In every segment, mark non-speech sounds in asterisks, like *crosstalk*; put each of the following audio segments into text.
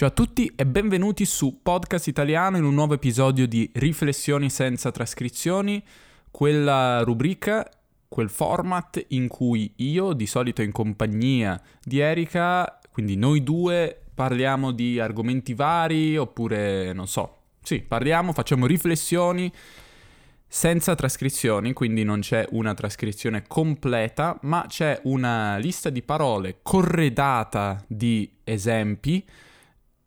Ciao a tutti e benvenuti su Podcast Italiano in un nuovo episodio di Riflessioni senza trascrizioni, quella rubrica, quel format in cui io, di solito in compagnia di Erika, quindi noi due, parliamo di argomenti vari oppure non so. Sì, parliamo, facciamo riflessioni senza trascrizioni, quindi non c'è una trascrizione completa, ma c'è una lista di parole corredata di esempi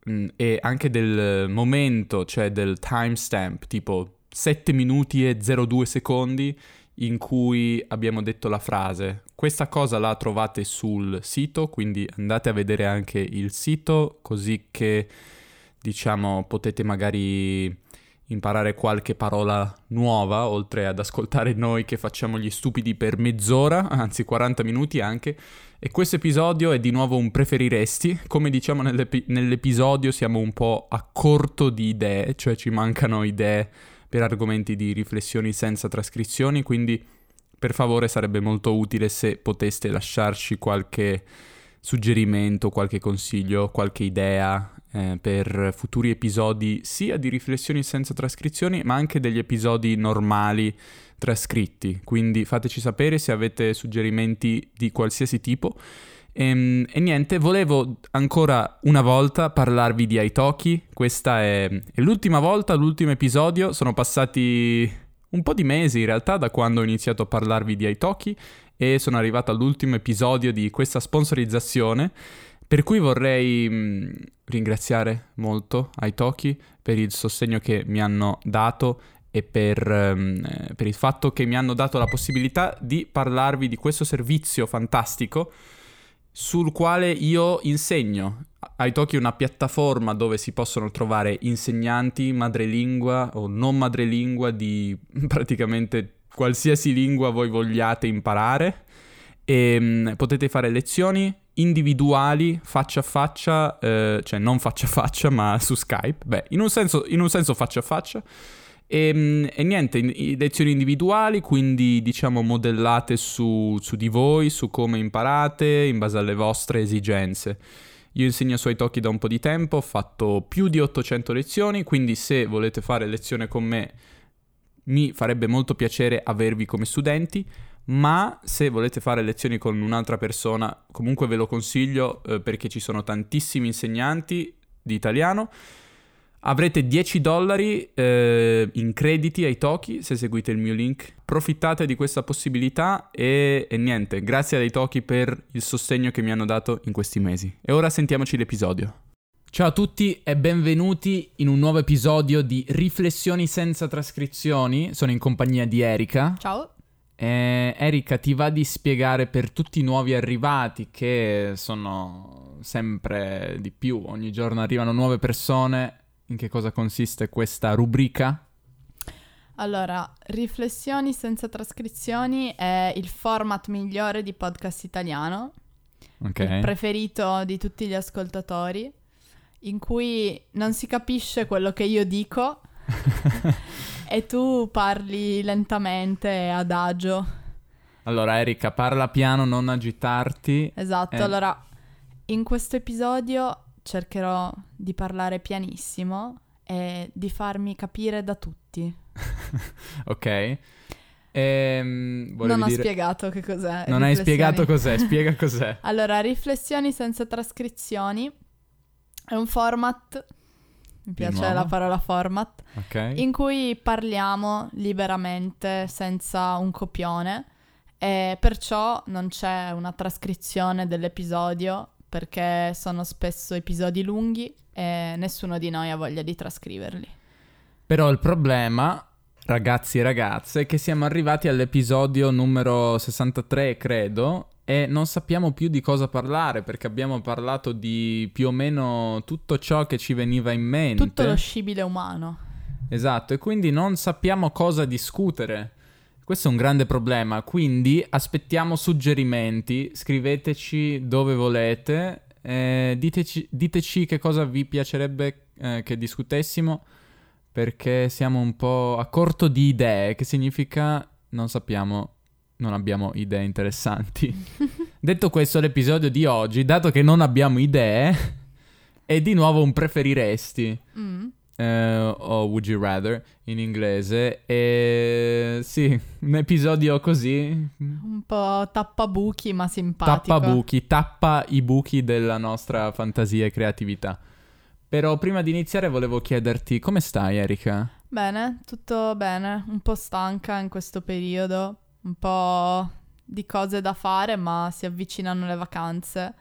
Mm, e anche del momento, cioè del timestamp, tipo 7 minuti e 02 secondi in cui abbiamo detto la frase. Questa cosa la trovate sul sito, quindi andate a vedere anche il sito così che diciamo potete magari imparare qualche parola nuova, oltre ad ascoltare noi che facciamo gli stupidi per mezz'ora, *laughs* anzi 40 minuti anche. E questo episodio è di nuovo un preferiresti. Come diciamo nell'ep- nell'episodio siamo un po' a corto di idee, cioè ci mancano idee per argomenti di riflessioni senza trascrizioni, quindi per favore sarebbe molto utile se poteste lasciarci qualche suggerimento, qualche consiglio, qualche idea eh, per futuri episodi sia di riflessioni senza trascrizioni ma anche degli episodi normali trascritti. Quindi fateci sapere se avete suggerimenti di qualsiasi tipo. E, ehm, e, niente, volevo ancora una volta parlarvi di Aitoki. Questa è, è, l'ultima volta, l'ultimo episodio. Sono passati un po' di mesi in realtà da quando ho iniziato a parlarvi di Aitoki e sono arrivato all'ultimo episodio di questa sponsorizzazione. Per cui vorrei mh, mm, ringraziare molto Aitoki per il sostegno che mi hanno dato e per, um, per, il fatto che mi hanno dato la possibilità di parlarvi di questo servizio fantastico sul quale io insegno. Aitoki è una piattaforma dove si possono trovare insegnanti madrelingua o non madrelingua di *laughs* praticamente qualsiasi lingua voi vogliate imparare e um, potete fare lezioni individuali, faccia a faccia, eh, cioè non faccia a faccia, ma su Skype. Beh, in un senso, in un senso faccia a faccia. E, ehm, e niente, lezioni individuali, quindi diciamo modellate su, su, di voi, su come imparate, in base alle vostre esigenze. Io insegno su Italki da un po' di tempo, ho fatto più di 800 lezioni, quindi se volete fare lezione con me mi farebbe molto piacere avervi come studenti ma se volete fare lezioni con un'altra persona, comunque ve lo consiglio eh, perché ci sono tantissimi insegnanti di italiano. Avrete 10 dollari eh, in crediti ai Toki se seguite il mio link. Approfittate di questa possibilità e, e niente, grazie ai Toki per il sostegno che mi hanno dato in questi mesi. E ora sentiamoci l'episodio. Ciao a tutti e benvenuti in un nuovo episodio di Riflessioni senza trascrizioni. Sono in compagnia di Erika. Ciao. Eh, Erika, ti va di spiegare per tutti i nuovi arrivati, che sono sempre di più, ogni giorno arrivano nuove persone, in che cosa consiste questa rubrica? Allora, Riflessioni senza trascrizioni è il format migliore di podcast italiano, okay. il preferito di tutti gli ascoltatori, in cui non si capisce quello che io dico. *laughs* e tu parli lentamente, adagio. Allora, Erika, parla piano, non agitarti. Esatto, eh. allora, in questo episodio cercherò di parlare pianissimo e di farmi capire da tutti. *laughs* ok. Ehm, non ho spiegato che cos'è. Non hai spiegato cos'è, *laughs* spiega cos'è. allora, riflessioni senza trascrizioni è un format mi piace la parola format, okay. in cui parliamo liberamente senza un copione e perciò non c'è una trascrizione dell'episodio perché sono spesso episodi lunghi e nessuno di noi ha voglia di trascriverli. Però il problema, ragazzi e ragazze, è che siamo arrivati all'episodio numero 63, credo, e non sappiamo più di cosa parlare perché abbiamo parlato di più o meno tutto ciò che ci veniva in mente. Tutto lo scibile umano. Esatto, e quindi non sappiamo cosa discutere. Questo è un grande problema, quindi aspettiamo suggerimenti, scriveteci dove volete, eh, diteci, diteci, che cosa vi piacerebbe eh, che discutessimo, perché siamo un po' a corto di idee, che significa non sappiamo non abbiamo idee interessanti. *laughs* Detto questo, l'episodio di oggi, dato che non abbiamo idee, E di nuovo un preferiresti. Mm. Uh, o Would You Rather in inglese. E sì, un episodio così. Un po' tappabuchi, ma simpatico. Tappabuchi, tappa i buchi della nostra fantasia e creatività. Però prima di iniziare volevo chiederti come stai, Erika? Bene, tutto bene. Un po' stanca in questo periodo. Un po' di cose da fare, ma si avvicinano le vacanze.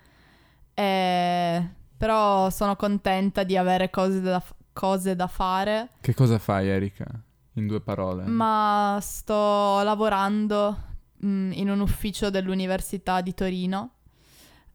E... Però sono contenta di avere cose da, cose da fare. Che cosa fai, Erika? In due parole. Ma sto lavorando mh, mm, in un ufficio dell'Università di Torino.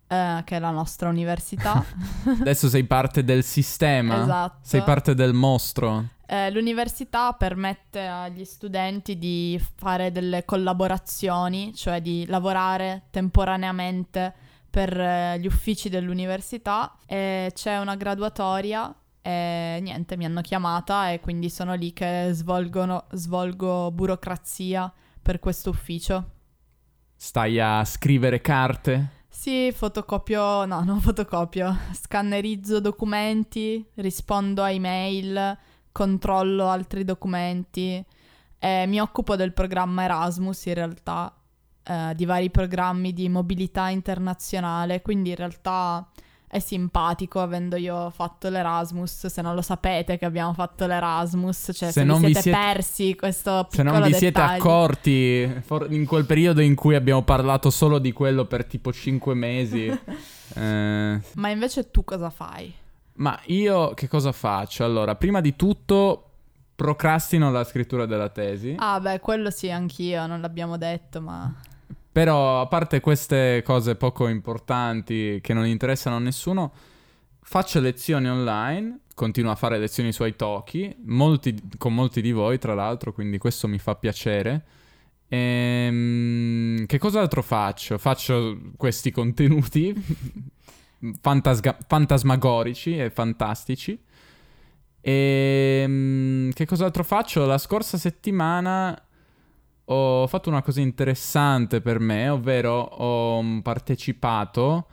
Eh, che è la nostra università. *laughs* Adesso *laughs* sei parte del sistema. Esatto. Sei parte del mostro. Eh, l'università permette agli studenti di fare delle collaborazioni, cioè di lavorare temporaneamente per eh, gli uffici dell'università. E c'è una graduatoria e niente, mi hanno chiamata e quindi sono lì che svolgono, svolgo burocrazia per questo ufficio. Stai a scrivere carte? Sì, fotocopio, no, *laughs* non fotocopio, scannerizzo documenti, rispondo a email, controllo altri documenti. Eh, mi occupo del programma Erasmus in realtà, eh, di vari programmi di mobilità internazionale, quindi in realtà è simpatico avendo io fatto l'Erasmus, se non lo sapete che abbiamo fatto l'Erasmus, cioè se, se non vi siete, siete persi questo piccolo Se non vi dettaglio. siete accorti in quel periodo in cui abbiamo parlato solo di quello per tipo 5 mesi. *laughs* eh... Ma invece tu cosa fai? Ma io che cosa faccio? Allora, prima di tutto procrastino la scrittura della tesi. Ah, beh, quello sì, anch'io, non l'abbiamo detto, ma... Però, a parte queste cose poco importanti che non interessano a nessuno, faccio lezioni online, continuo a fare lezioni su Italki, molti, con molti di voi, tra l'altro, quindi questo mi fa piacere. Ehm, che cos'altro faccio? Faccio questi contenuti *laughs* fantasga- fantasmagorici e fantastici. E ehm, che cos'altro faccio? La scorsa settimana ho fatto una cosa interessante per me, ovvero ho partecipato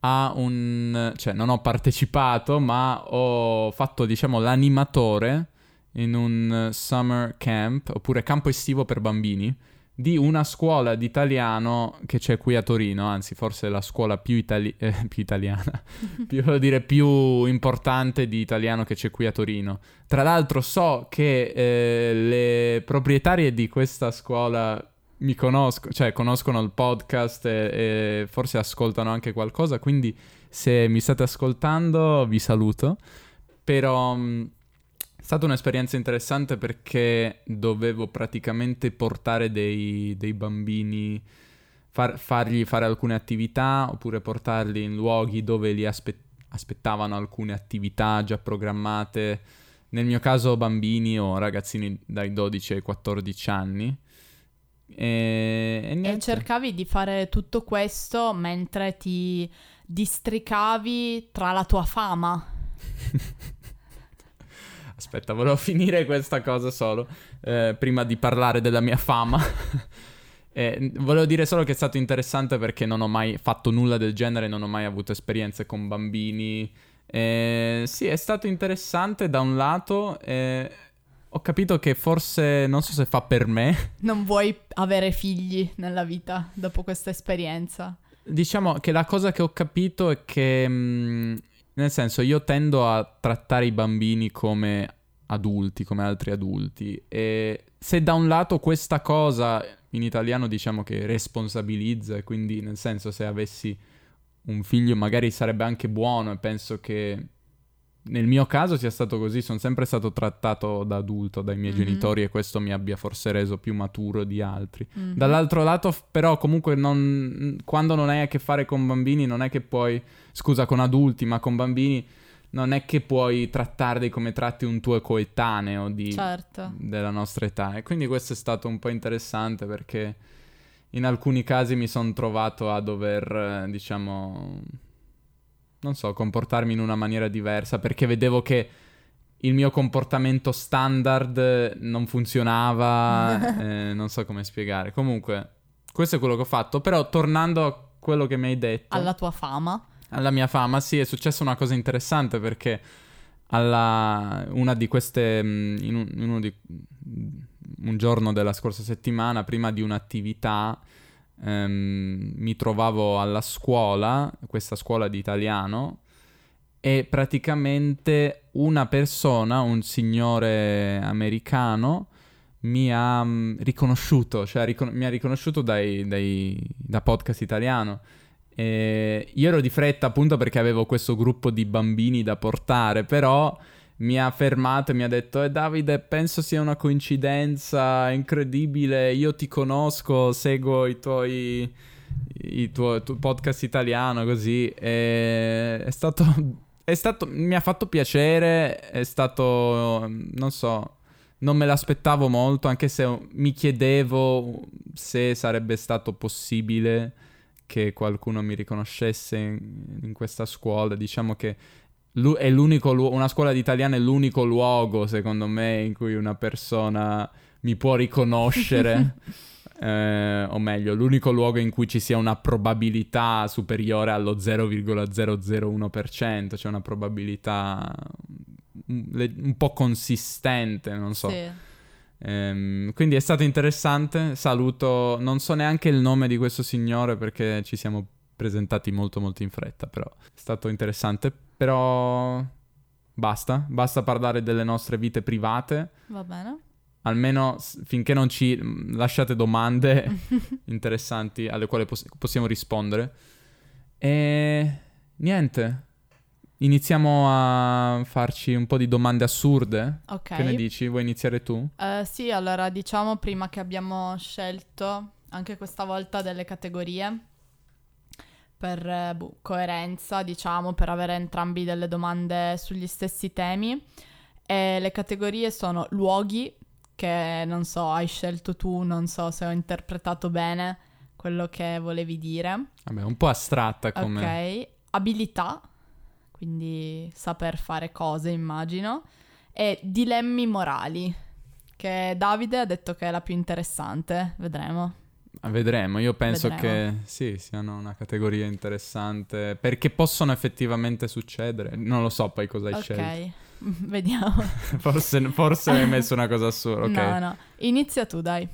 a un... cioè non ho partecipato, ma ho fatto diciamo l'animatore in un summer camp, oppure campo estivo per bambini di una scuola di italiano che c'è qui a Torino, anzi forse la scuola più, itali- eh, *laughs* più italiana, *laughs* più, dire, più importante di italiano che c'è qui a Torino. Tra l'altro so che eh, le proprietarie di questa scuola mi conoscono, cioè conoscono il podcast e, e forse ascoltano anche qualcosa, quindi se mi state ascoltando vi saluto. Però... Mm, stata un'esperienza interessante perché dovevo praticamente portare dei, dei bambini, far, fargli fare alcune attività oppure portarli in luoghi dove li aspe- aspettavano alcune attività già programmate. Nel mio caso bambini o ragazzini dai 12 ai 14 anni. E, e, e cercavi di fare tutto questo mentre ti districavi tra la tua fama. *laughs* Aspetta, volevo *laughs* finire questa cosa solo, eh, prima di parlare della mia fama. *laughs* eh, volevo dire solo che è stato interessante perché non ho mai fatto nulla del genere, non ho mai avuto esperienze con bambini. Eh, sì, è stato interessante da un lato. Eh, ho capito che forse non so se fa per me. *laughs* Non vuoi avere figli nella vita dopo questa esperienza. Diciamo che la cosa che ho capito è che mh, mm, nel senso, io tendo a trattare i bambini come adulti, come altri adulti. E se da un lato questa cosa in italiano diciamo che responsabilizza, e quindi nel senso se avessi un figlio magari sarebbe anche buono e penso che nel mio caso sia stato così, sono sempre stato trattato da adulto dai miei mm-hmm. genitori e questo mi abbia forse reso più maturo di altri. Mm-hmm. Dall'altro lato, però, comunque, non, quando non hai a che fare con bambini, non è che puoi, scusa, con adulti, ma con bambini, non è che puoi trattarli come tratti un tuo coetaneo di, certo. della nostra età. E quindi questo è stato un po' interessante perché in alcuni casi mi sono trovato a dover, diciamo non so, comportarmi in una maniera diversa perché vedevo che il mio comportamento standard non funzionava, *laughs* eh, non so come spiegare. Comunque, questo è quello che ho fatto, però tornando a quello che mi hai detto... Alla tua fama. Alla mia fama, sì, è successa una cosa interessante perché alla, una di queste, mm, in, un, in uno di, un giorno della scorsa settimana, prima di un'attività, ehm, mi trovavo alla scuola, questa scuola di italiano, e praticamente una persona, un signore americano, mi ha um, riconosciuto, cioè ricon- mi ha riconosciuto dai, dai, da podcast italiano. E io ero di fretta appunto perché avevo questo gruppo di bambini da portare, però mi ha fermato e mi ha detto eh, Davide penso sia una coincidenza incredibile, io ti conosco, seguo i tuoi, i tuoi tu podcast italiano così. E è stato, è stato, mi ha fatto piacere, è stato, non so, non me l'aspettavo molto anche se mi chiedevo se sarebbe stato possibile che qualcuno mi riconoscesse in, in questa scuola, diciamo che è l'unico lu- una scuola di italiano è l'unico luogo, secondo me, in cui una persona mi può riconoscere. *laughs* eh, o meglio, l'unico luogo in cui ci sia una probabilità superiore allo 0,001%, cioè una probabilità un, un po' consistente, non so. Sì. Ehm, quindi è stato interessante. Saluto, non so neanche il nome di questo signore perché ci siamo presentati molto molto in fretta, però è stato interessante. Però basta, basta parlare delle nostre vite private. Va bene. Almeno finché non ci lasciate domande *laughs* interessanti alle quali poss- possiamo rispondere. E niente. Iniziamo a farci un po' di domande assurde. Ok. Che ne dici? Vuoi iniziare tu? Uh, sì, allora diciamo prima che abbiamo scelto anche questa volta delle categorie per eh, boh, coerenza, diciamo, per avere entrambi delle domande sugli stessi temi. E le categorie sono luoghi, che non so, hai scelto tu, non so se ho interpretato bene quello che volevi dire. Vabbè, un po' astratta come... Ok, abilità, quindi saper fare cose, immagino, e dilemmi morali, che Davide ha detto che è la più interessante, vedremo. Vedremo, io penso Vedremo. che sì, siano una categoria interessante perché possono effettivamente succedere. Non lo so poi cosa hai okay. scelto. Ok, *laughs* vediamo. *laughs* forse, forse hai messo una cosa assurda. Okay. No, no, inizia tu, dai.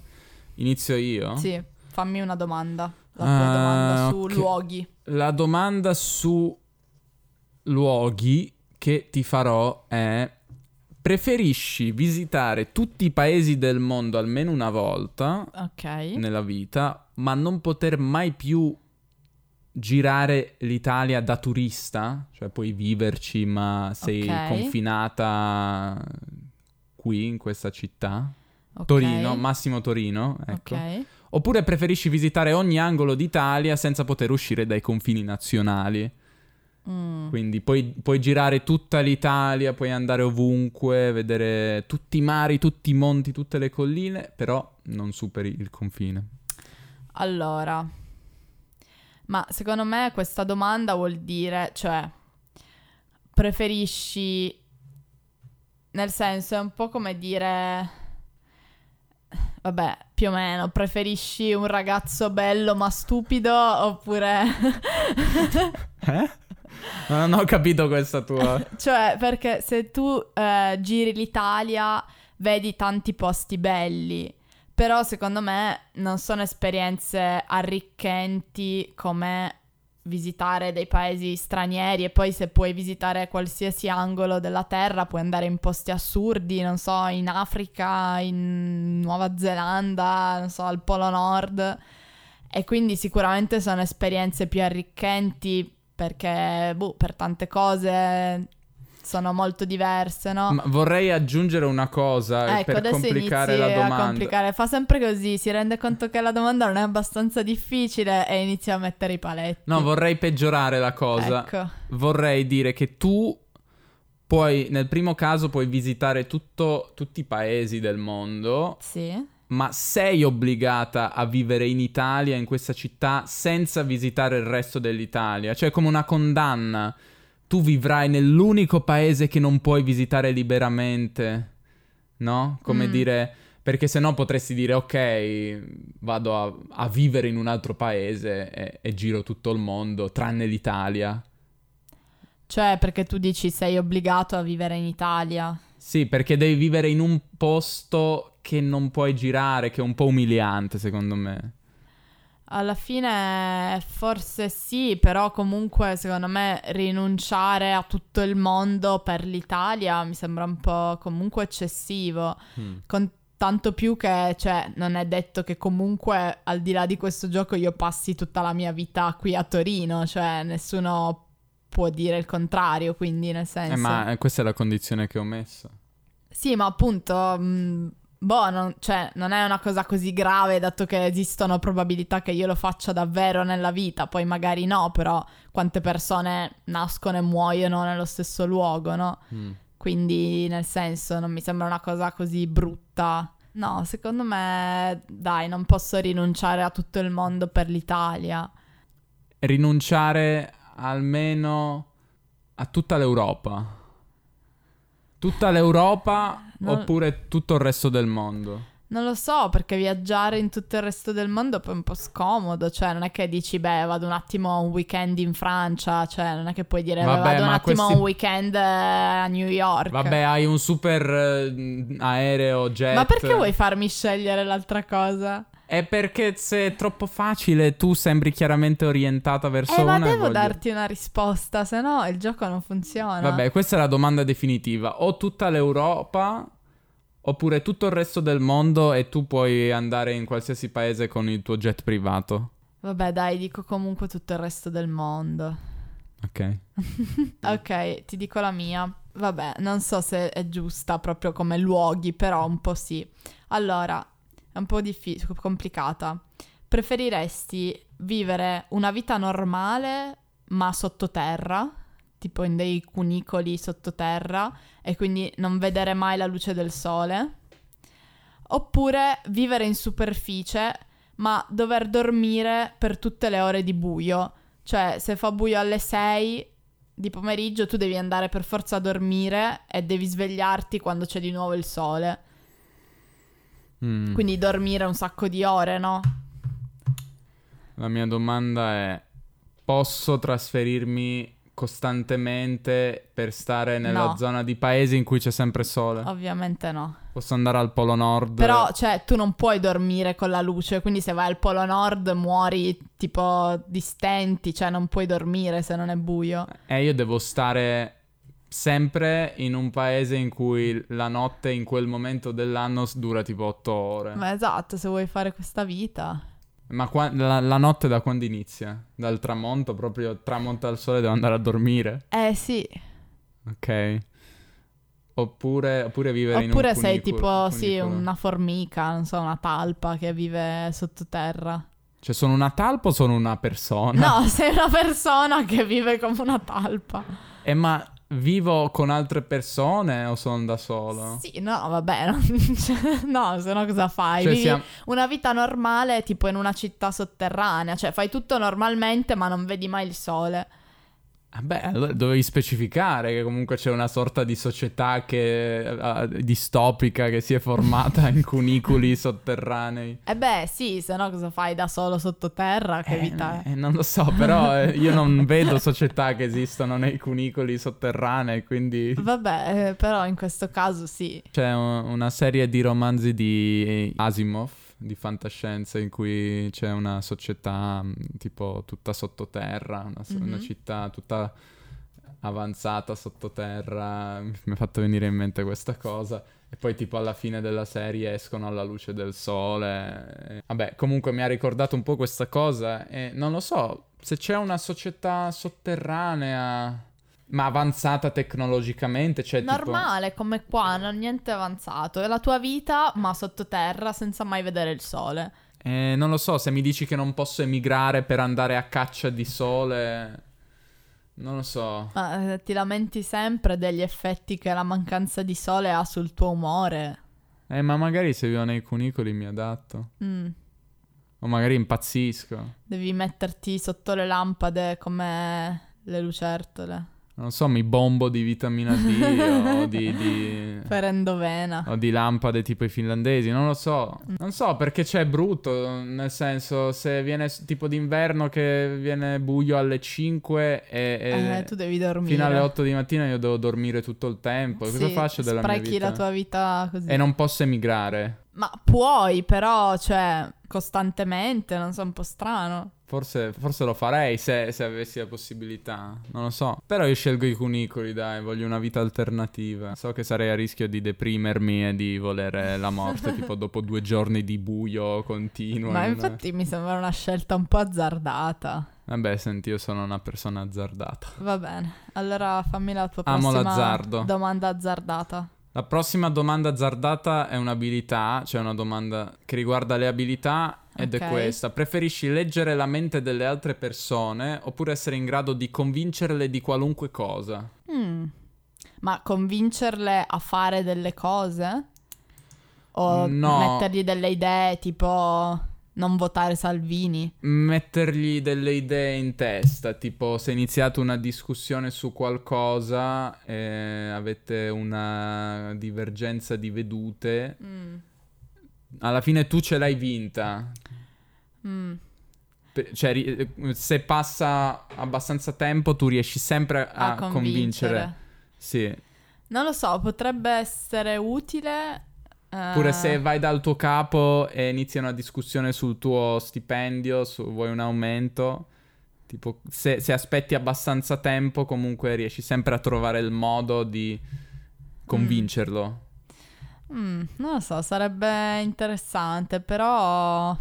Inizio io? Sì, fammi una domanda. La tua uh, domanda su okay. luoghi. La domanda su luoghi che ti farò è preferisci visitare tutti i paesi del mondo almeno una volta okay. nella vita, ma non poter mai più girare l'Italia da turista, cioè puoi viverci, ma sei okay. confinata qui in questa città. Okay. Torino, massimo Torino, ecco. Oppure preferisci visitare ogni angolo d'Italia senza poter uscire dai confini nazionali. Mm. Quindi puoi, puoi, girare tutta l'Italia, puoi andare ovunque, vedere tutti i mari, tutti i monti, tutte le colline, però non superi il confine. Allora, ma secondo me questa domanda vuol dire, cioè, preferisci, nel senso è un po' come dire vabbè, più o meno, preferisci un ragazzo bello ma stupido oppure... *laughs* eh? Non ho capito questa tua. *laughs* cioè, perché se tu eh, giri l'Italia, vedi tanti posti belli. Però secondo me non sono esperienze arricchenti come visitare dei paesi stranieri e poi se puoi visitare qualsiasi angolo della terra puoi andare in posti assurdi, non so, in Africa, in Nuova Zelanda, non so, al Polo Nord. E quindi sicuramente sono esperienze più arricchenti perché boh, per tante cose sono molto diverse, no? Ma vorrei aggiungere una cosa ecco, per complicare la domanda. A complicare. Fa sempre così, si rende conto che la domanda non è abbastanza difficile e inizia a mettere i paletti. No, vorrei peggiorare la cosa. Ecco. Vorrei dire che tu puoi, nel primo caso, puoi visitare tutto, tutti i paesi del mondo. Sì ma sei obbligata a vivere in Italia, in questa città, senza visitare il resto dell'Italia. Cioè, come una condanna. Tu vivrai nell'unico paese che non puoi visitare liberamente. No? Come mm. dire. Perché se no potresti dire, ok, vado a, a, vivere in un altro paese e, e giro tutto il mondo, tranne l'Italia. Cioè, perché tu dici sei obbligato a vivere in Italia. Sì, perché devi vivere in un posto che non puoi girare, che è un po' umiliante, secondo me. Alla fine forse sì, però comunque secondo me rinunciare a tutto il mondo per l'Italia mi sembra un po' comunque eccessivo. Mm. Con tanto più che cioè, non è detto che comunque al di là di questo gioco io passi tutta la mia vita qui a Torino, cioè nessuno può dire il contrario, quindi nel senso... Eh, ma questa è la condizione che ho messo. Sì, ma appunto... Mh, boh, non, cioè, non è una cosa così grave, dato che esistono probabilità che io lo faccia davvero nella vita, poi magari no, però quante persone nascono e muoiono nello stesso luogo, no? Mm. Quindi, nel senso, non mi sembra una cosa così brutta. No, secondo me, dai, non posso rinunciare a tutto il mondo per l'Italia. Rinunciare almeno a tutta l'Europa. Tutta l'Europa non... oppure tutto il resto del mondo? Non lo so, perché viaggiare in tutto il resto del mondo è un po' scomodo, cioè non è che dici, beh, vado un attimo un weekend in Francia, cioè non è che puoi dire, Vabbè, vado un attimo questi... un weekend eh, a New York. Vabbè, hai un super uh, aereo, jet. Ma perché vuoi farmi scegliere l'altra cosa? È perché se è troppo facile tu sembri chiaramente orientata verso eh, una. Ma devo voglio... darti una risposta, se no il gioco non funziona. Vabbè, questa è la domanda definitiva. O tutta l'Europa oppure tutto il resto del mondo e tu puoi andare in qualsiasi paese con il tuo jet privato. Vabbè, dai, dico comunque tutto il resto del mondo. Ok. *laughs* ok, ti dico la mia. Vabbè, non so se è giusta proprio come luoghi, però un po' sì. Allora, è un po' difficile, complicata. Preferiresti vivere una vita normale ma sottoterra, tipo in dei cunicoli sottoterra e quindi non vedere mai la luce del sole? Oppure vivere in superficie ma dover dormire per tutte le ore di buio? Cioè, se fa buio alle 6 di pomeriggio tu devi andare per forza a dormire e devi svegliarti quando c'è di nuovo il sole. Mm. Quindi dormire un sacco di ore, no? La mia domanda è: posso trasferirmi costantemente per stare nella no. zona di paesi in cui c'è sempre sole? Ovviamente no. Posso andare al Polo Nord? Però, cioè, tu non puoi dormire con la luce, quindi se vai al Polo Nord muori tipo di stenti, cioè non puoi dormire se non è buio. Eh, io devo stare sempre in un paese in cui la notte in quel momento dell'anno dura tipo 8 ore. Ma esatto, se vuoi fare questa vita. Ma qua, la, la, notte da quando inizia? Dal tramonto, proprio tramonta il sole, devo andare a dormire? Eh sì. Ok. Oppure, oppure vivere oppure in un Oppure sei tipo, sì, una formica, non so, una talpa che vive sottoterra. Cioè, sono una talpa o sono una persona? No, sei una persona che vive come una talpa. Eh, ma Vivo con altre persone o sono da solo? Sì, no, vabbè, *laughs* no, no se no cosa fai? Cioè, siamo... una vita normale tipo in una città sotterranea, cioè fai tutto normalmente ma non vedi mai il sole. Beh, allora dovevi specificare che comunque c'è una sorta di società che, uh, distopica che si è formata in *laughs* cunicoli sotterranei. Eh beh, sì, se no cosa fai da solo sottoterra? Che eh, vita è? Eh, non lo so, però eh, io non *laughs* vedo società che esistono nei cunicoli sotterranei, quindi... Vabbè, eh, però in questo caso sì. C'è un, una serie di romanzi di Asimov di fantascienza in cui c'è una società mm, tipo tutta sottoterra, una, mm-hmm. una città tutta avanzata sottoterra. Mi ha fatto venire in mente questa cosa. E poi tipo alla fine della serie escono alla luce del sole. Vabbè, comunque mi ha ricordato un po' questa cosa e non lo so, se c'è una società sotterranea ma avanzata tecnologicamente, cioè Normale, tipo... come qua, non niente avanzato. È la tua vita, ma sottoterra, senza mai vedere il sole. Eh, non lo so, se mi dici che non posso emigrare per andare a caccia di sole... Non lo so. Ma eh, ti lamenti sempre degli effetti che la mancanza di sole ha sul tuo umore. Eh, ma magari se vivo nei cunicoli mi adatto. Mm. O magari impazzisco. Devi metterti sotto le lampade come le lucertole. Non so, mi bombo di vitamina D o di, di... *laughs* Ferendovena. O di lampade tipo i finlandesi, non lo so. Non so perché c'è brutto, nel senso se viene tipo d'inverno che viene buio alle 5 e... e eh, tu devi dormire. Fino alle 8 di mattina io devo dormire tutto il tempo. Sì, Cosa faccio della mia vita? Sprechi la tua vita così. E non posso emigrare. Ma puoi, però, cioè, costantemente, non so, un po' strano. Forse, forse lo farei se, se, avessi la possibilità, non lo so. Però io scelgo i cunicoli, dai, voglio una vita alternativa. So che sarei a rischio di deprimermi e di volere la morte, tipo *laughs* dopo due giorni di buio continuo. Ma infatti mi sembra una scelta un po' azzardata. Vabbè, senti, io sono una persona azzardata. Va bene, allora fammi la tua Amo l'azzardo. domanda azzardata. La prossima domanda azzardata è un'abilità, cioè una domanda che riguarda le abilità ed okay. è questa. Preferisci leggere la mente delle altre persone oppure essere in grado di convincerle di qualunque cosa? Mm. Ma convincerle a fare delle cose? O no. mettergli delle idee tipo non votare Salvini. Mettergli delle idee in testa, tipo se iniziate una discussione su qualcosa e avete una divergenza di vedute, mm. alla fine tu ce l'hai vinta. Mm. Cioè, se passa abbastanza tempo, tu riesci sempre a, a convincere. convincere. Sì. Non lo so, potrebbe essere utile Oppure se ah. vai dal tuo capo e inizi una discussione sul tuo stipendio, su vuoi un aumento, tipo se, se, aspetti abbastanza tempo comunque riesci sempre a trovare il modo di convincerlo. Mm. Mm, non lo so, sarebbe interessante, però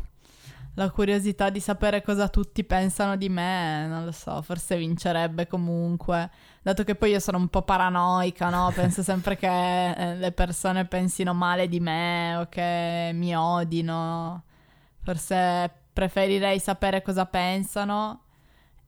la curiosità di sapere cosa tutti pensano di me, non lo so, forse vincerebbe comunque. Dato che poi io sono un po' paranoica, no? Penso sempre che eh, le persone pensino male di me o che mi odino. Forse preferirei sapere cosa pensano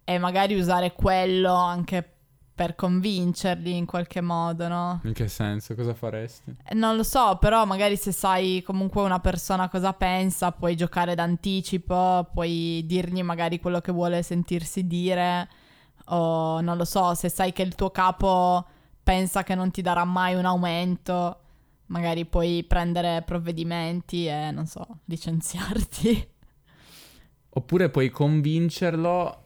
e magari usare quello anche per convincerli in qualche modo, no? In che senso? Cosa faresti? Non lo so, però magari se sai comunque una persona cosa pensa, puoi giocare d'anticipo, puoi dirgli magari quello che vuole sentirsi dire, o non lo so, se sai che il tuo capo pensa che non ti darà mai un aumento, magari puoi prendere provvedimenti e, non so, licenziarti. Oppure puoi convincerlo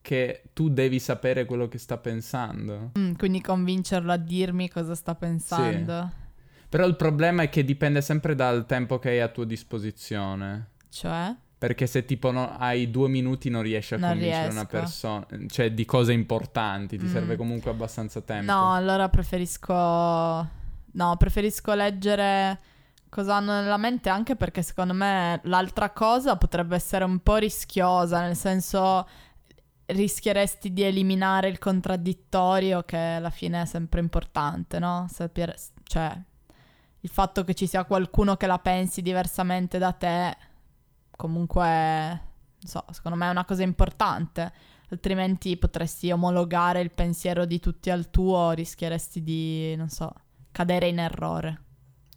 che tu devi sapere quello che sta pensando. Mm, quindi convincerlo a dirmi cosa sta pensando. Sì. Però il problema è che dipende sempre dal tempo che hai a tua disposizione. Cioè? Perché se tipo no, hai due minuti non riesci a non convincere riesco. una persona, cioè di cose importanti, ti mm. serve comunque abbastanza tempo. No, allora preferisco... No, preferisco leggere cosa hanno nella mente anche perché secondo me l'altra cosa potrebbe essere un po' rischiosa, nel senso rischieresti di eliminare il contraddittorio che alla fine è sempre importante, no? Sapere, cioè, il fatto che ci sia qualcuno che la pensi diversamente da te, comunque, non so, secondo me è una cosa importante. Altrimenti potresti omologare il pensiero di tutti al tuo, rischieresti di, non so, cadere in errore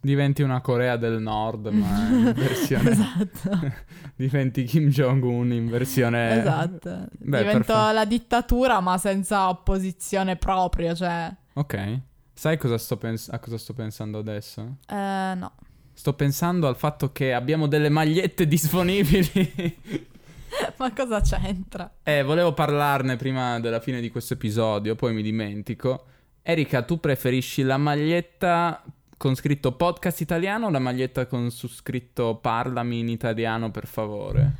diventi una Corea del Nord, ma *laughs* in versione... esatto. *laughs* diventi Kim Jong-un in versione... Esatto. Beh, Divento perfetto. la dittatura, ma senza opposizione proprio, cioè... Ok. Sai cosa sto pens- a cosa sto pensando adesso? Eh, no. Sto pensando al fatto che abbiamo delle magliette *laughs* disponibili. *laughs* ma cosa c'entra? Eh, volevo parlarne prima della fine di questo episodio, poi mi dimentico. Erika, tu preferisci la maglietta con scritto podcast italiano o la maglietta con su scritto parlami in italiano per favore?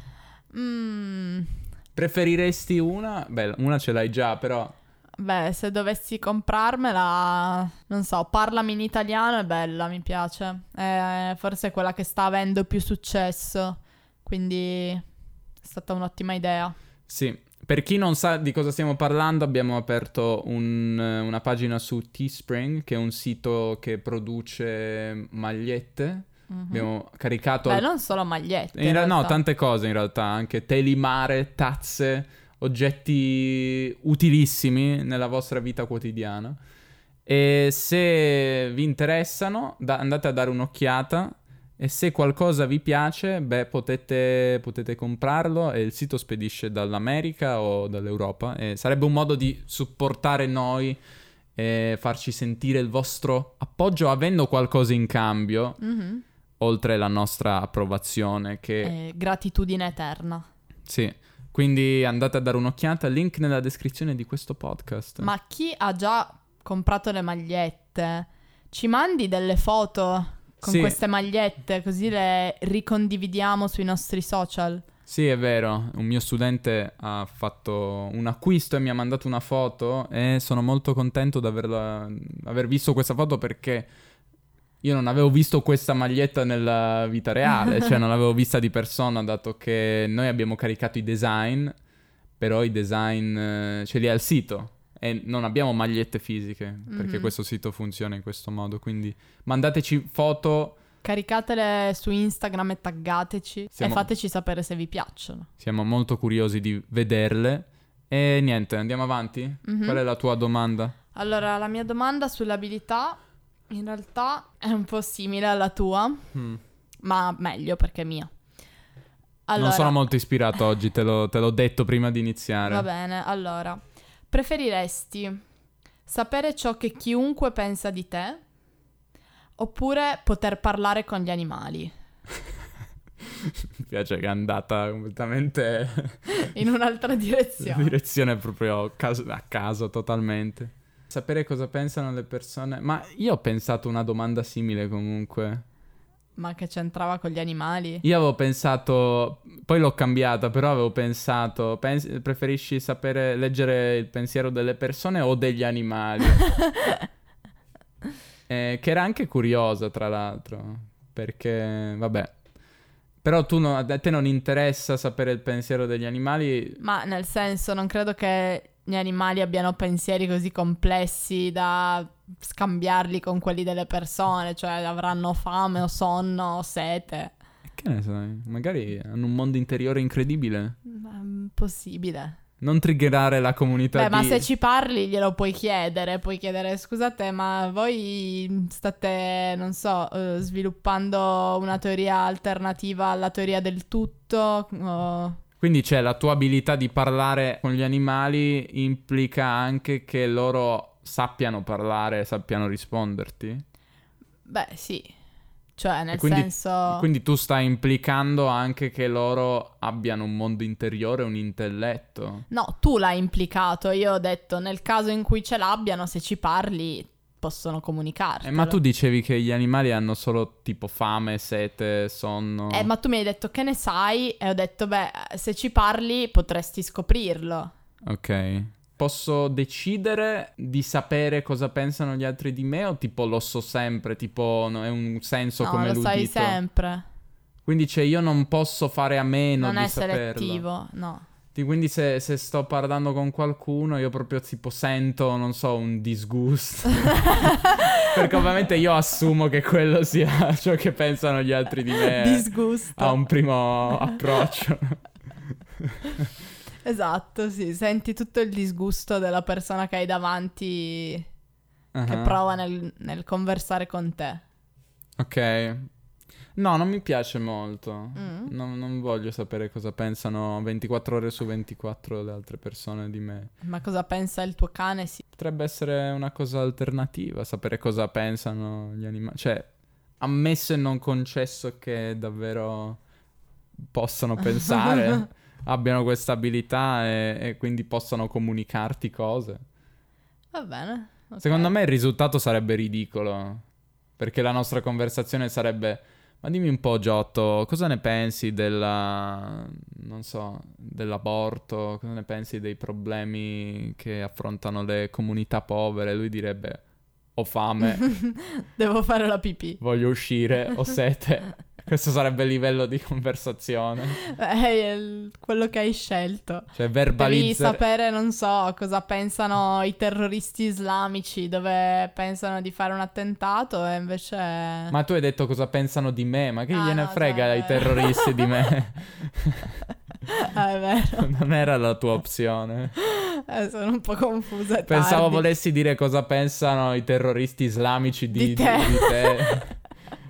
Mm. Preferiresti una? Beh, una ce l'hai già, però... Beh, se dovessi comprarmela, non so, parlami in italiano è bella, mi piace. È forse quella che sta avendo più successo, quindi è stata un'ottima idea. Sì, per chi non sa di cosa stiamo parlando, abbiamo aperto un, una pagina su Teespring, che è un sito che produce magliette. Mm-hmm. Abbiamo caricato. Beh, non solo magliette. In in ra- no, tante cose in realtà, anche telimare, tazze, oggetti utilissimi nella vostra vita quotidiana. E se vi interessano, da- andate a dare un'occhiata E se qualcosa vi piace, beh, potete, potete comprarlo e il sito spedisce dall'America o dall'Europa. E sarebbe un modo di supportare noi e farci sentire il vostro appoggio avendo qualcosa in cambio, mm-hmm. oltre la nostra approvazione. Che... Eh, gratitudine eterna. Sì. Quindi andate a dare un'occhiata, link nella descrizione di questo podcast. Ma chi ha già comprato le magliette, ci mandi delle foto con sì. queste magliette così le ricondividiamo sui nostri social? Sì, è vero, un mio studente ha fatto un acquisto e mi ha mandato una foto e sono molto contento di aver visto questa foto perché io non avevo visto questa maglietta nella vita reale, cioè non l'avevo vista di persona, dato che noi abbiamo caricato i design, però i design eh, ce li ha al sito e non abbiamo magliette fisiche, mm-hmm. perché questo sito funziona in questo modo, quindi mandateci foto... Caricatele su Instagram e taggateci siamo... e fateci sapere se vi piacciono. Siamo molto curiosi di vederle. E niente, andiamo avanti? Mm-hmm. Qual è la tua domanda? Allora, la mia domanda sull'abilità in realtà è un po' simile alla tua, mm. ma meglio perché è mia. Allora, non sono molto ispirato *laughs* oggi, te, lo, te l'ho detto prima di iniziare. Va bene, allora. Preferiresti sapere ciò che chiunque pensa di te oppure poter parlare con gli animali? *laughs* Mi piace che è andata completamente in un'altra *laughs* direzione. direzione proprio a caso, a caso totalmente sapere cosa pensano le persone. Ma io ho pensato una domanda simile comunque. Ma che c'entrava con gli animali? Io avevo pensato, poi l'ho cambiata, però avevo pensato, pens- preferisci sapere, leggere il pensiero delle persone o degli animali? *laughs* eh, che era anche curiosa, tra l'altro, perché, vabbè. Però tu no, a te non interessa sapere il pensiero degli animali? Ma nel senso, non credo che gli animali abbiano pensieri così complessi da scambiarli con quelli delle persone, cioè avranno fame o sonno o sete. Che ne sai? Magari hanno un mondo interiore incredibile. Mm, possibile. Non triggerare la comunità Beh, di... ma se ci parli glielo puoi chiedere, puoi chiedere scusate, ma voi state, non so, uh, sviluppando una teoria alternativa alla teoria del tutto? O... Quindi c'è la tua abilità di parlare con gli animali implica anche che loro sappiano parlare, sappiano risponderti? Beh, sì. Cioè, nel quindi, senso... Quindi tu stai implicando anche che loro abbiano un mondo interiore, un intelletto. No, tu l'hai implicato. Io ho detto, nel caso in cui ce l'abbiano, se ci parli, possono comunicarti. Eh, ma tu dicevi che gli animali hanno solo tipo fame, sete, sonno. Eh, ma tu mi hai detto che ne sai e ho detto, beh, se ci parli potresti scoprirlo. Ok. Posso decidere di sapere cosa pensano gli altri di me o tipo lo so sempre, tipo no, è un senso no, come l'udito? lo sai sempre. Quindi cioè io non posso fare a meno non di saperlo. Non è selettivo, no. Quindi se, se, sto parlando con qualcuno io proprio tipo sento, non so, un disgusto. *laughs* Perché ovviamente io assumo che quello sia *laughs* ciò che pensano gli altri di me. Disgusto. A un primo approccio. *laughs* esatto, sì. Senti tutto il disgusto della persona che hai davanti uh-huh. che prova nel, nel conversare con te. Ok, No, non mi piace molto. Mm. Non, non, voglio sapere cosa pensano 24 ore su 24 le altre persone di me. Ma cosa pensa il tuo cane? Sì. Potrebbe essere una cosa alternativa, sapere cosa pensano gli animali. Cioè, ammesso e non concesso che davvero possano pensare, *laughs* abbiano questa abilità e, e, quindi possano comunicarti cose. Va bene. Okay. Secondo me il risultato sarebbe ridicolo. Perché la nostra conversazione sarebbe ma dimmi un po', Giotto, cosa ne pensi della, non so, dell'aborto? Cosa ne pensi dei problemi che affrontano le comunità povere? Lui direbbe, ho fame. *laughs* Devo fare la pipì. Voglio uscire, ho sete. *laughs* Questo sarebbe il livello di conversazione. È il, quello che hai scelto. Cioè, verbalizzare... Devi sapere, non so, cosa pensano i terroristi islamici, dove pensano di fare un attentato e invece... Ma tu hai detto cosa pensano di me, ma che ah, gliene no, frega ai terroristi di me? *laughs* ah, è vero. Non era la tua opzione. Eh, sono un po' confusa. Pensavo tardi. volessi dire cosa pensano i terroristi islamici di, di te. Di, di te.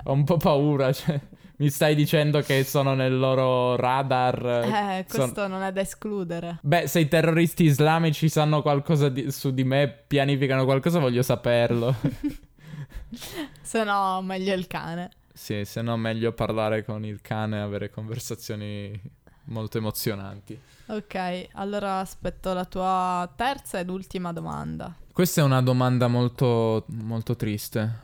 Ho un po' paura, cioè... Mi stai dicendo che sono nel loro radar? Eh, questo son... non è da escludere. Beh, se i terroristi islamici sanno qualcosa di... su di me, pianificano qualcosa, voglio saperlo. *laughs* se no, meglio il cane. Sì, se no, meglio parlare con il cane e avere conversazioni molto emozionanti. Ok, allora aspetto la tua terza ed ultima domanda. Questa è una domanda molto, molto triste.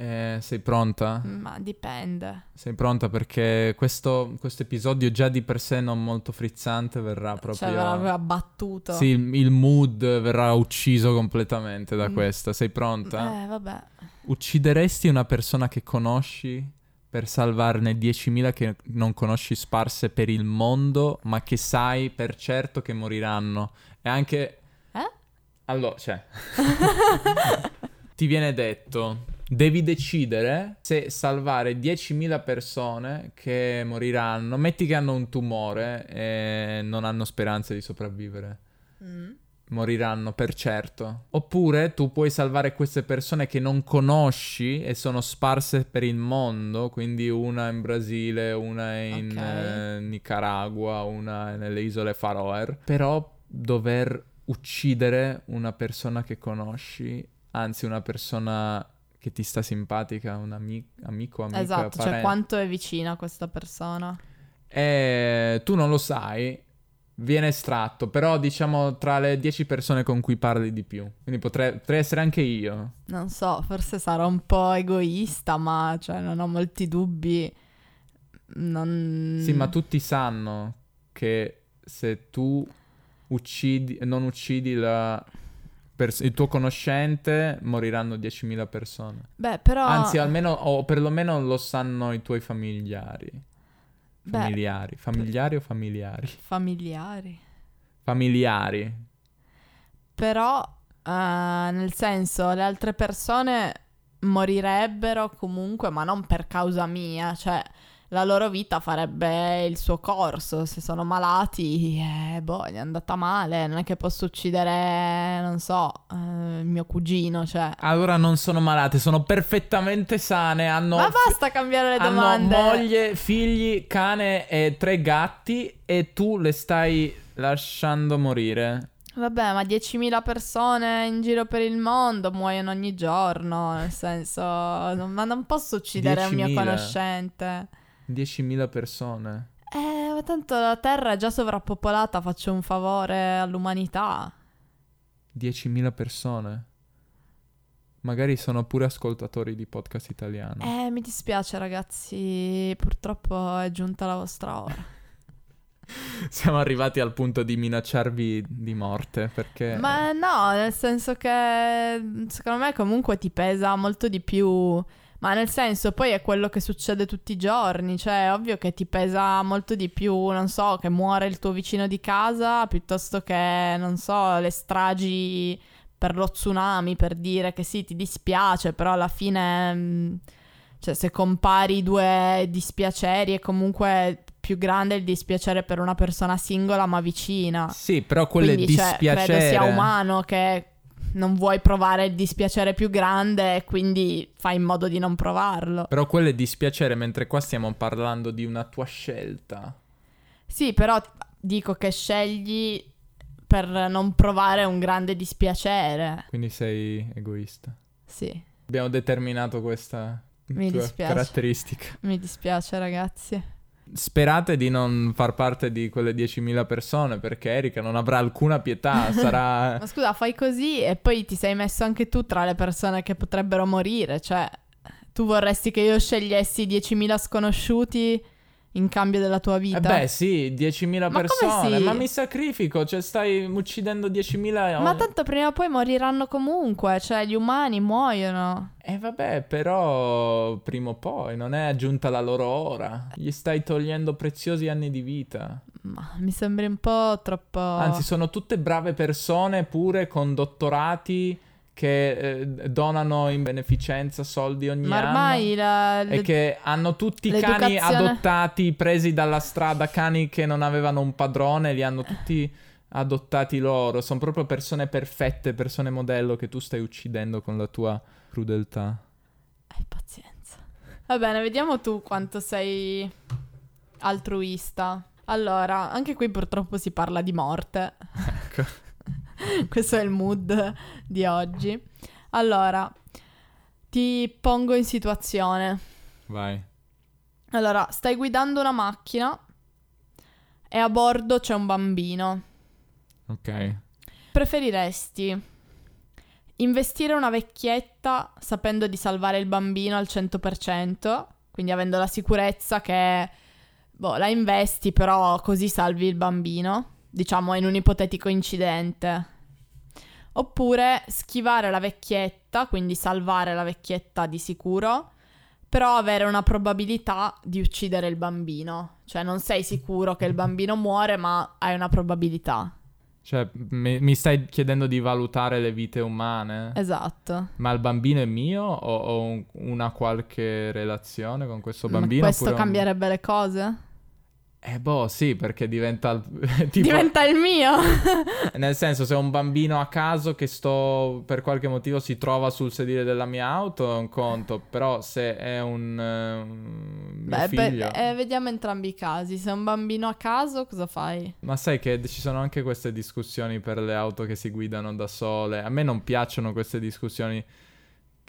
Eh, sei pronta? Ma dipende. Sei pronta perché questo, questo episodio già di per sé non molto frizzante verrà cioè, proprio... Cioè verrà abbattuto. Sì, il, il, mood verrà ucciso completamente da mm. questa. Sei pronta? Eh, vabbè. Uccideresti una persona che conosci per salvarne 10.000 che non conosci sparse per il mondo, ma che sai per certo che moriranno? E anche... Eh? Allora, cioè... *laughs* Ti viene detto devi decidere se salvare 10.000 persone che moriranno, metti che hanno un tumore e non hanno speranza di sopravvivere. Mm. Moriranno per certo. Oppure tu puoi salvare queste persone che non conosci e sono sparse per il mondo, quindi una in Brasile, una in okay. eh, Nicaragua, una nelle isole Faroe. Però dover uccidere una persona che conosci, anzi una persona che ti sta simpatica, un ami- amico, amica, Esatto, cioè parente. cioè quanto è vicina questa persona. E tu non lo sai, viene estratto, però diciamo tra le 10 persone con cui parli di più. Quindi potrei, potrei, essere anche io. Non so, forse sarò un po' egoista, ma cioè, non ho molti dubbi. Non... Sì, ma tutti sanno che se tu uccidi, non uccidi la pers- il tuo conoscente moriranno 10.000 persone. Beh, però... Anzi, almeno, o perlomeno lo sanno i tuoi familiari. Familiari. Beh, familiari o familiari? Familiari. Familiari. Però, uh, nel senso, le altre persone morirebbero comunque, ma non per causa mia. Cioè, la loro vita farebbe il suo corso. Se sono malati, eh, boh, è andata male. Non è che posso uccidere, non so, eh, mio cugino. Cioè. Allora non sono malate, sono perfettamente sane. Hanno Ma basta cambiare le domande. Hanno moglie, figli, cane e tre gatti. E tu le stai lasciando morire. Vabbè, ma 10.000 persone in giro per il mondo muoiono ogni giorno, nel senso, ma non posso uccidere 10.000. un mio conoscente. 10.000 persone. Eh, ma tanto la Terra è già sovrappopolata, faccio un favore all'umanità. 10.000 persone. Magari sono pure ascoltatori di podcast italiano. Eh, mi dispiace ragazzi, purtroppo è giunta la vostra ora. *laughs* Siamo arrivati al punto di minacciarvi di morte perché... Ma no, nel senso che secondo me comunque ti pesa molto di più ma nel senso, poi è quello che succede tutti i giorni, cioè è ovvio che ti pesa molto di più, non so, che muore il tuo vicino di casa piuttosto che, non so, le stragi per lo tsunami, per dire che sì, ti dispiace, però alla fine, mm, cioè se compari due dispiaceri è comunque più grande il dispiacere per una persona singola ma vicina. Sì, però quelle Quindi, dispiacere... Cioè, credo sia umano che non vuoi provare il dispiacere più grande e quindi fai in modo di non provarlo. Però quello è dispiacere mentre qua stiamo parlando di una tua scelta. Sì, però dico che scegli per non provare un grande dispiacere. Quindi sei egoista. Sì. Abbiamo determinato questa Mi dispiace. caratteristica. Mi dispiace ragazzi. Sperate di non far parte di quelle 10.000 persone perché Erika non avrà alcuna pietà, *laughs* sarà... Ma scusa, fai così e poi ti sei messo anche tu tra le persone che potrebbero morire, cioè tu vorresti che io scegliessi 10.000 sconosciuti in cambio della tua vita. Eh beh, sì, 10.000 persone, sì? ma mi sacrifico, cioè stai uccidendo 10.000... Ma tanto prima o poi moriranno comunque, cioè gli umani muoiono. Eh vabbè, però prima o poi non è aggiunta la loro ora. Gli stai togliendo preziosi anni di vita. Ma mi sembri un po' troppo... Anzi, sono tutte brave persone pure con dottorati che eh, donano in beneficenza soldi ogni Ma ormai anno la, e che hanno tutti i cani adottati presi dalla strada, cani che non avevano un padrone, li hanno tutti adottati loro. Sono proprio persone perfette, persone modello che tu stai uccidendo con la tua crudeltà. Hai pazienza. Va bene, vediamo tu quanto sei altruista. Allora, anche qui purtroppo si parla di morte. Ecco. *laughs* Questo è il mood di oggi. Allora, ti pongo in situazione. Vai. Allora, stai guidando una macchina e a bordo c'è un bambino. Ok. Preferiresti investire una vecchietta sapendo di salvare il bambino al 100%, quindi avendo la sicurezza che boh, la investi, però così salvi il bambino, diciamo in un ipotetico incidente. Oppure schivare la vecchietta, quindi salvare la vecchietta di sicuro, però avere una probabilità di uccidere il bambino. Cioè non sei sicuro che il bambino muore, ma hai una probabilità. Cioè, mi, mi, stai chiedendo di valutare le vite umane? Esatto. Ma il bambino è mio o ho una qualche relazione con questo bambino? Ma questo cambierebbe un... le cose? Eh boh, sì, perché diventa... *laughs* tipo, diventa il mio! *laughs* nel senso, se un bambino a caso che sto, per qualche motivo si trova sul sedile della mia auto, è un conto. Però se è un... Uh, Beh, figlio... eh, vediamo entrambi i casi. Se è un bambino a caso, cosa fai? Ma sai che ci sono anche queste discussioni per le auto che si guidano da sole. A me non piacciono queste discussioni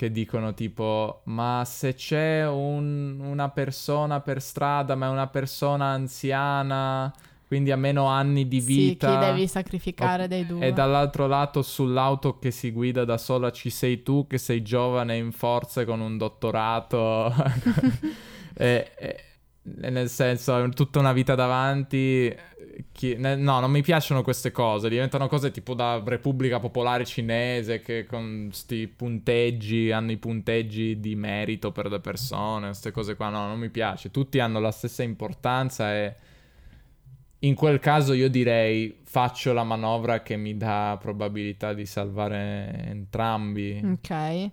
che dicono tipo ma se c'è un, una persona per strada ma è una persona anziana quindi ha meno anni di vita sì, chi devi sacrificare o, dei due. E dall'altro lato sull'auto che si guida da sola ci sei tu che sei giovane in forze con un dottorato. *laughs* *laughs* E, e, nel senso tutta una vita davanti chi... No, non mi piacciono queste cose. Diventano cose tipo da Repubblica Popolare Cinese che con sti punteggi hanno i punteggi di merito per le persone. Queste cose qua, no, non mi piace. Tutti hanno la stessa importanza e in quel caso io direi faccio la manovra che mi dà probabilità di salvare entrambi. Ok.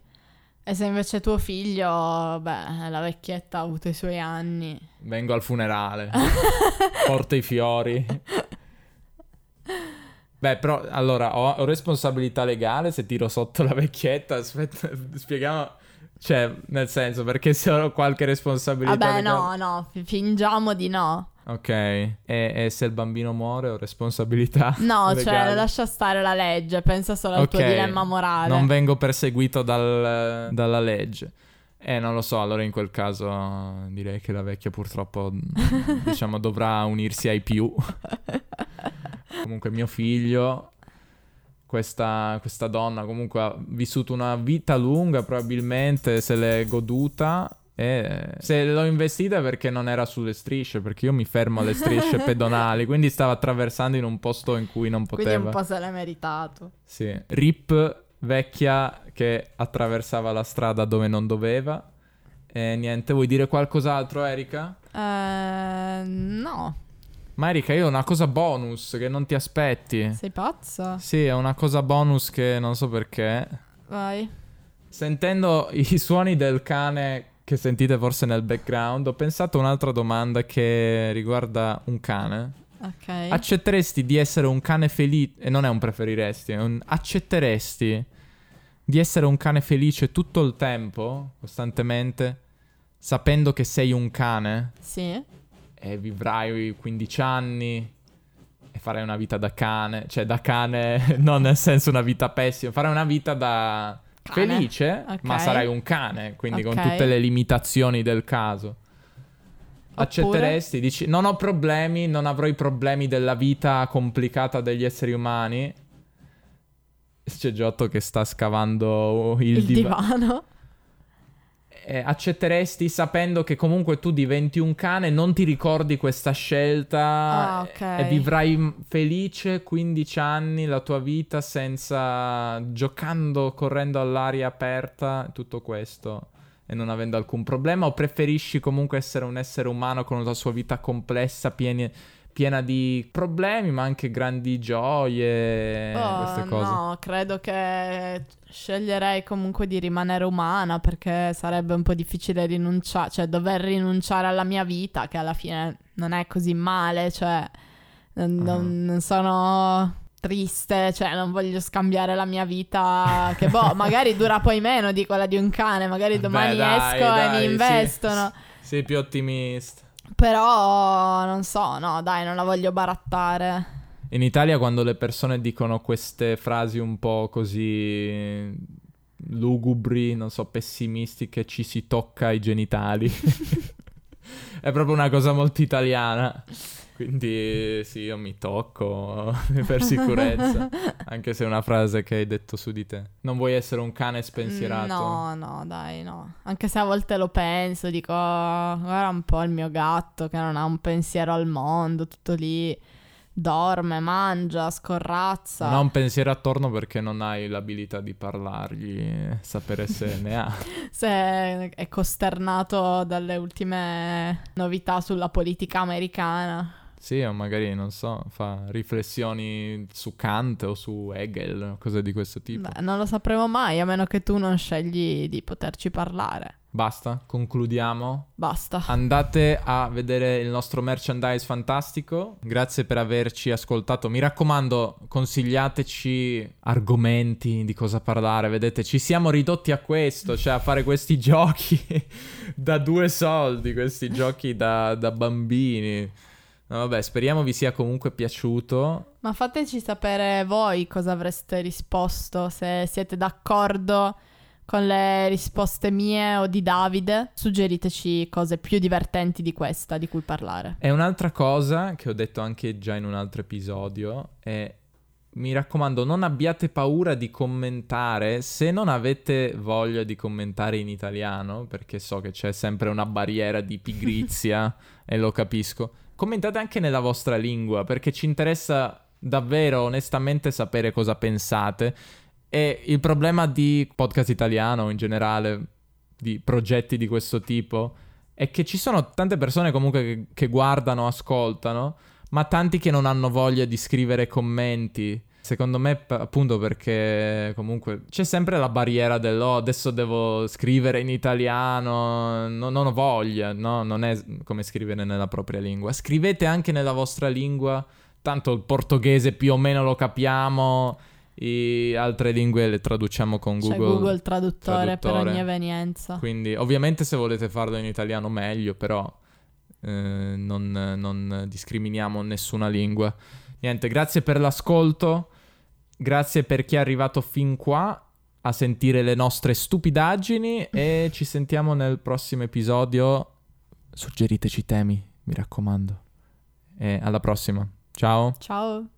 E se invece tuo figlio, beh, la vecchietta ha avuto i suoi anni. Vengo al funerale, *laughs* porto i fiori. Beh, però, allora, ho, ho, responsabilità legale se tiro sotto la vecchietta. Aspetta, spieghiamo. Cioè, nel senso, perché se ho qualche responsabilità Vabbè, legale... no, no, fingiamo di no. Ok, e, e, se il bambino muore ho responsabilità? *laughs* No, cioè, legale. cioè lascia stare la legge, pensa solo al okay. tuo dilemma morale. Non vengo perseguito dal, dalla legge. Eh, non lo so, allora in quel caso direi che la vecchia purtroppo, *laughs* diciamo, dovrà unirsi ai più. *laughs* comunque mio figlio, questa, questa donna comunque ha vissuto una vita lunga, probabilmente se l'è goduta e se l'ho investita perché non era sulle strisce, perché io mi fermo alle strisce *laughs* pedonali, quindi stava attraversando in un posto in cui non poteva. Quindi un po' se l'è meritato. Sì. Rip vecchia che attraversava la strada dove non doveva. E niente, vuoi dire qualcos'altro, Erika? Uh, no. Ma Erika, io ho una cosa bonus che non ti aspetti. Sei pazza? Sì, è una cosa bonus che non so perché. Vai. Sentendo i suoni del cane che sentite forse nel background, ho pensato a un'altra domanda che riguarda un cane. Ok. Accetteresti di essere un cane felice, e non è un preferiresti, è un accetteresti di essere un cane felice tutto il tempo, costantemente, sapendo che sei un cane? Sì. E vivrai 15 anni e farai una vita da cane, cioè da cane, *laughs* non nel senso una vita pessima, farai una vita da cane. felice, okay. ma sarai un cane, quindi okay. con tutte le limitazioni del caso. Accetteresti? Dici, non ho problemi, non avrò i problemi della vita complicata degli esseri umani. C'è Giotto che sta scavando il, il div- divano eh, accetteresti sapendo che comunque tu diventi un cane, non ti ricordi questa scelta ah, okay. e vivrai felice 15 anni la tua vita senza giocando, correndo all'aria aperta, tutto questo e non avendo alcun problema o preferisci comunque essere un essere umano con la sua vita complessa, piena piena di problemi, ma anche grandi gioie, oh, queste cose. No, credo che sceglierei comunque di rimanere umana perché sarebbe un po' difficile rinunciare, cioè dover rinunciare alla mia vita, che alla fine non è così male, cioè non, uh-huh. non sono triste, cioè non voglio scambiare la mia vita che boh, *laughs* magari dura poi meno di quella di un cane, magari domani Beh, dai, esco dai, e mi investono. Sì, sei più ottimista. Però non so, no, dai, non la voglio barattare. In Italia quando le persone dicono queste frasi un po' così lugubri, non so, pessimistiche, ci si tocca i genitali. *laughs* *laughs* È proprio una cosa molto italiana. Quindi sì, io mi tocco *laughs* per sicurezza, *laughs* anche se è una frase che hai detto su di te. Non vuoi essere un cane spensierato? No, no, dai, no. Anche se a volte lo penso, dico, oh, guarda un po' il mio gatto che non ha un pensiero al mondo, tutto lì dorme, mangia, scorrazza. Non ha un pensiero attorno perché non hai l'abilità di parlargli, sapere se *laughs* ne ha. se è costernato dalle ultime novità sulla politica americana. Sì, o magari, non so, fa riflessioni su Kant o su Hegel, cose di questo tipo. Beh, non lo sapremo mai, a meno che tu non scegli di poterci parlare. Basta, concludiamo. Basta. Andate a vedere il nostro merchandise fantastico. Grazie per averci ascoltato. Mi raccomando, consigliateci argomenti di cosa parlare. Vedete, ci siamo ridotti a questo, cioè a fare questi *laughs* giochi da due soldi, questi giochi da, da bambini. No, vabbè, speriamo vi sia comunque piaciuto. Ma fateci sapere voi cosa avreste risposto, se siete d'accordo con le risposte mie o di Davide. Suggeriteci cose più divertenti di questa di cui parlare. E un'altra cosa che ho detto anche già in un altro episodio è mi raccomando, non abbiate paura di commentare se non avete voglia di commentare in italiano, perché so che c'è sempre una barriera di pigrizia *laughs* e lo capisco commentate anche nella vostra lingua perché ci interessa davvero onestamente sapere cosa pensate. E il problema di podcast italiano in generale, di progetti di questo tipo, è che ci sono tante persone comunque che, che guardano, ascoltano, ma tanti che non hanno voglia di scrivere commenti Secondo me, appunto, perché comunque c'è sempre la barriera del oh, adesso devo scrivere in italiano, no, non ho voglia, no? Non è come scrivere nella propria lingua. Scrivete anche nella vostra lingua, tanto il portoghese più o meno lo capiamo, e altre lingue le traduciamo con Google. C'è Google traduttore, traduttore. per ogni evenienza. Quindi, ovviamente, se volete farlo in italiano, meglio, però eh, non, non discriminiamo nessuna lingua. Niente, grazie per l'ascolto. Grazie per chi è arrivato fin qua a sentire le nostre stupidaggini e ci sentiamo nel prossimo episodio. Suggeriteci temi, mi raccomando. E alla prossima. Ciao. Ciao.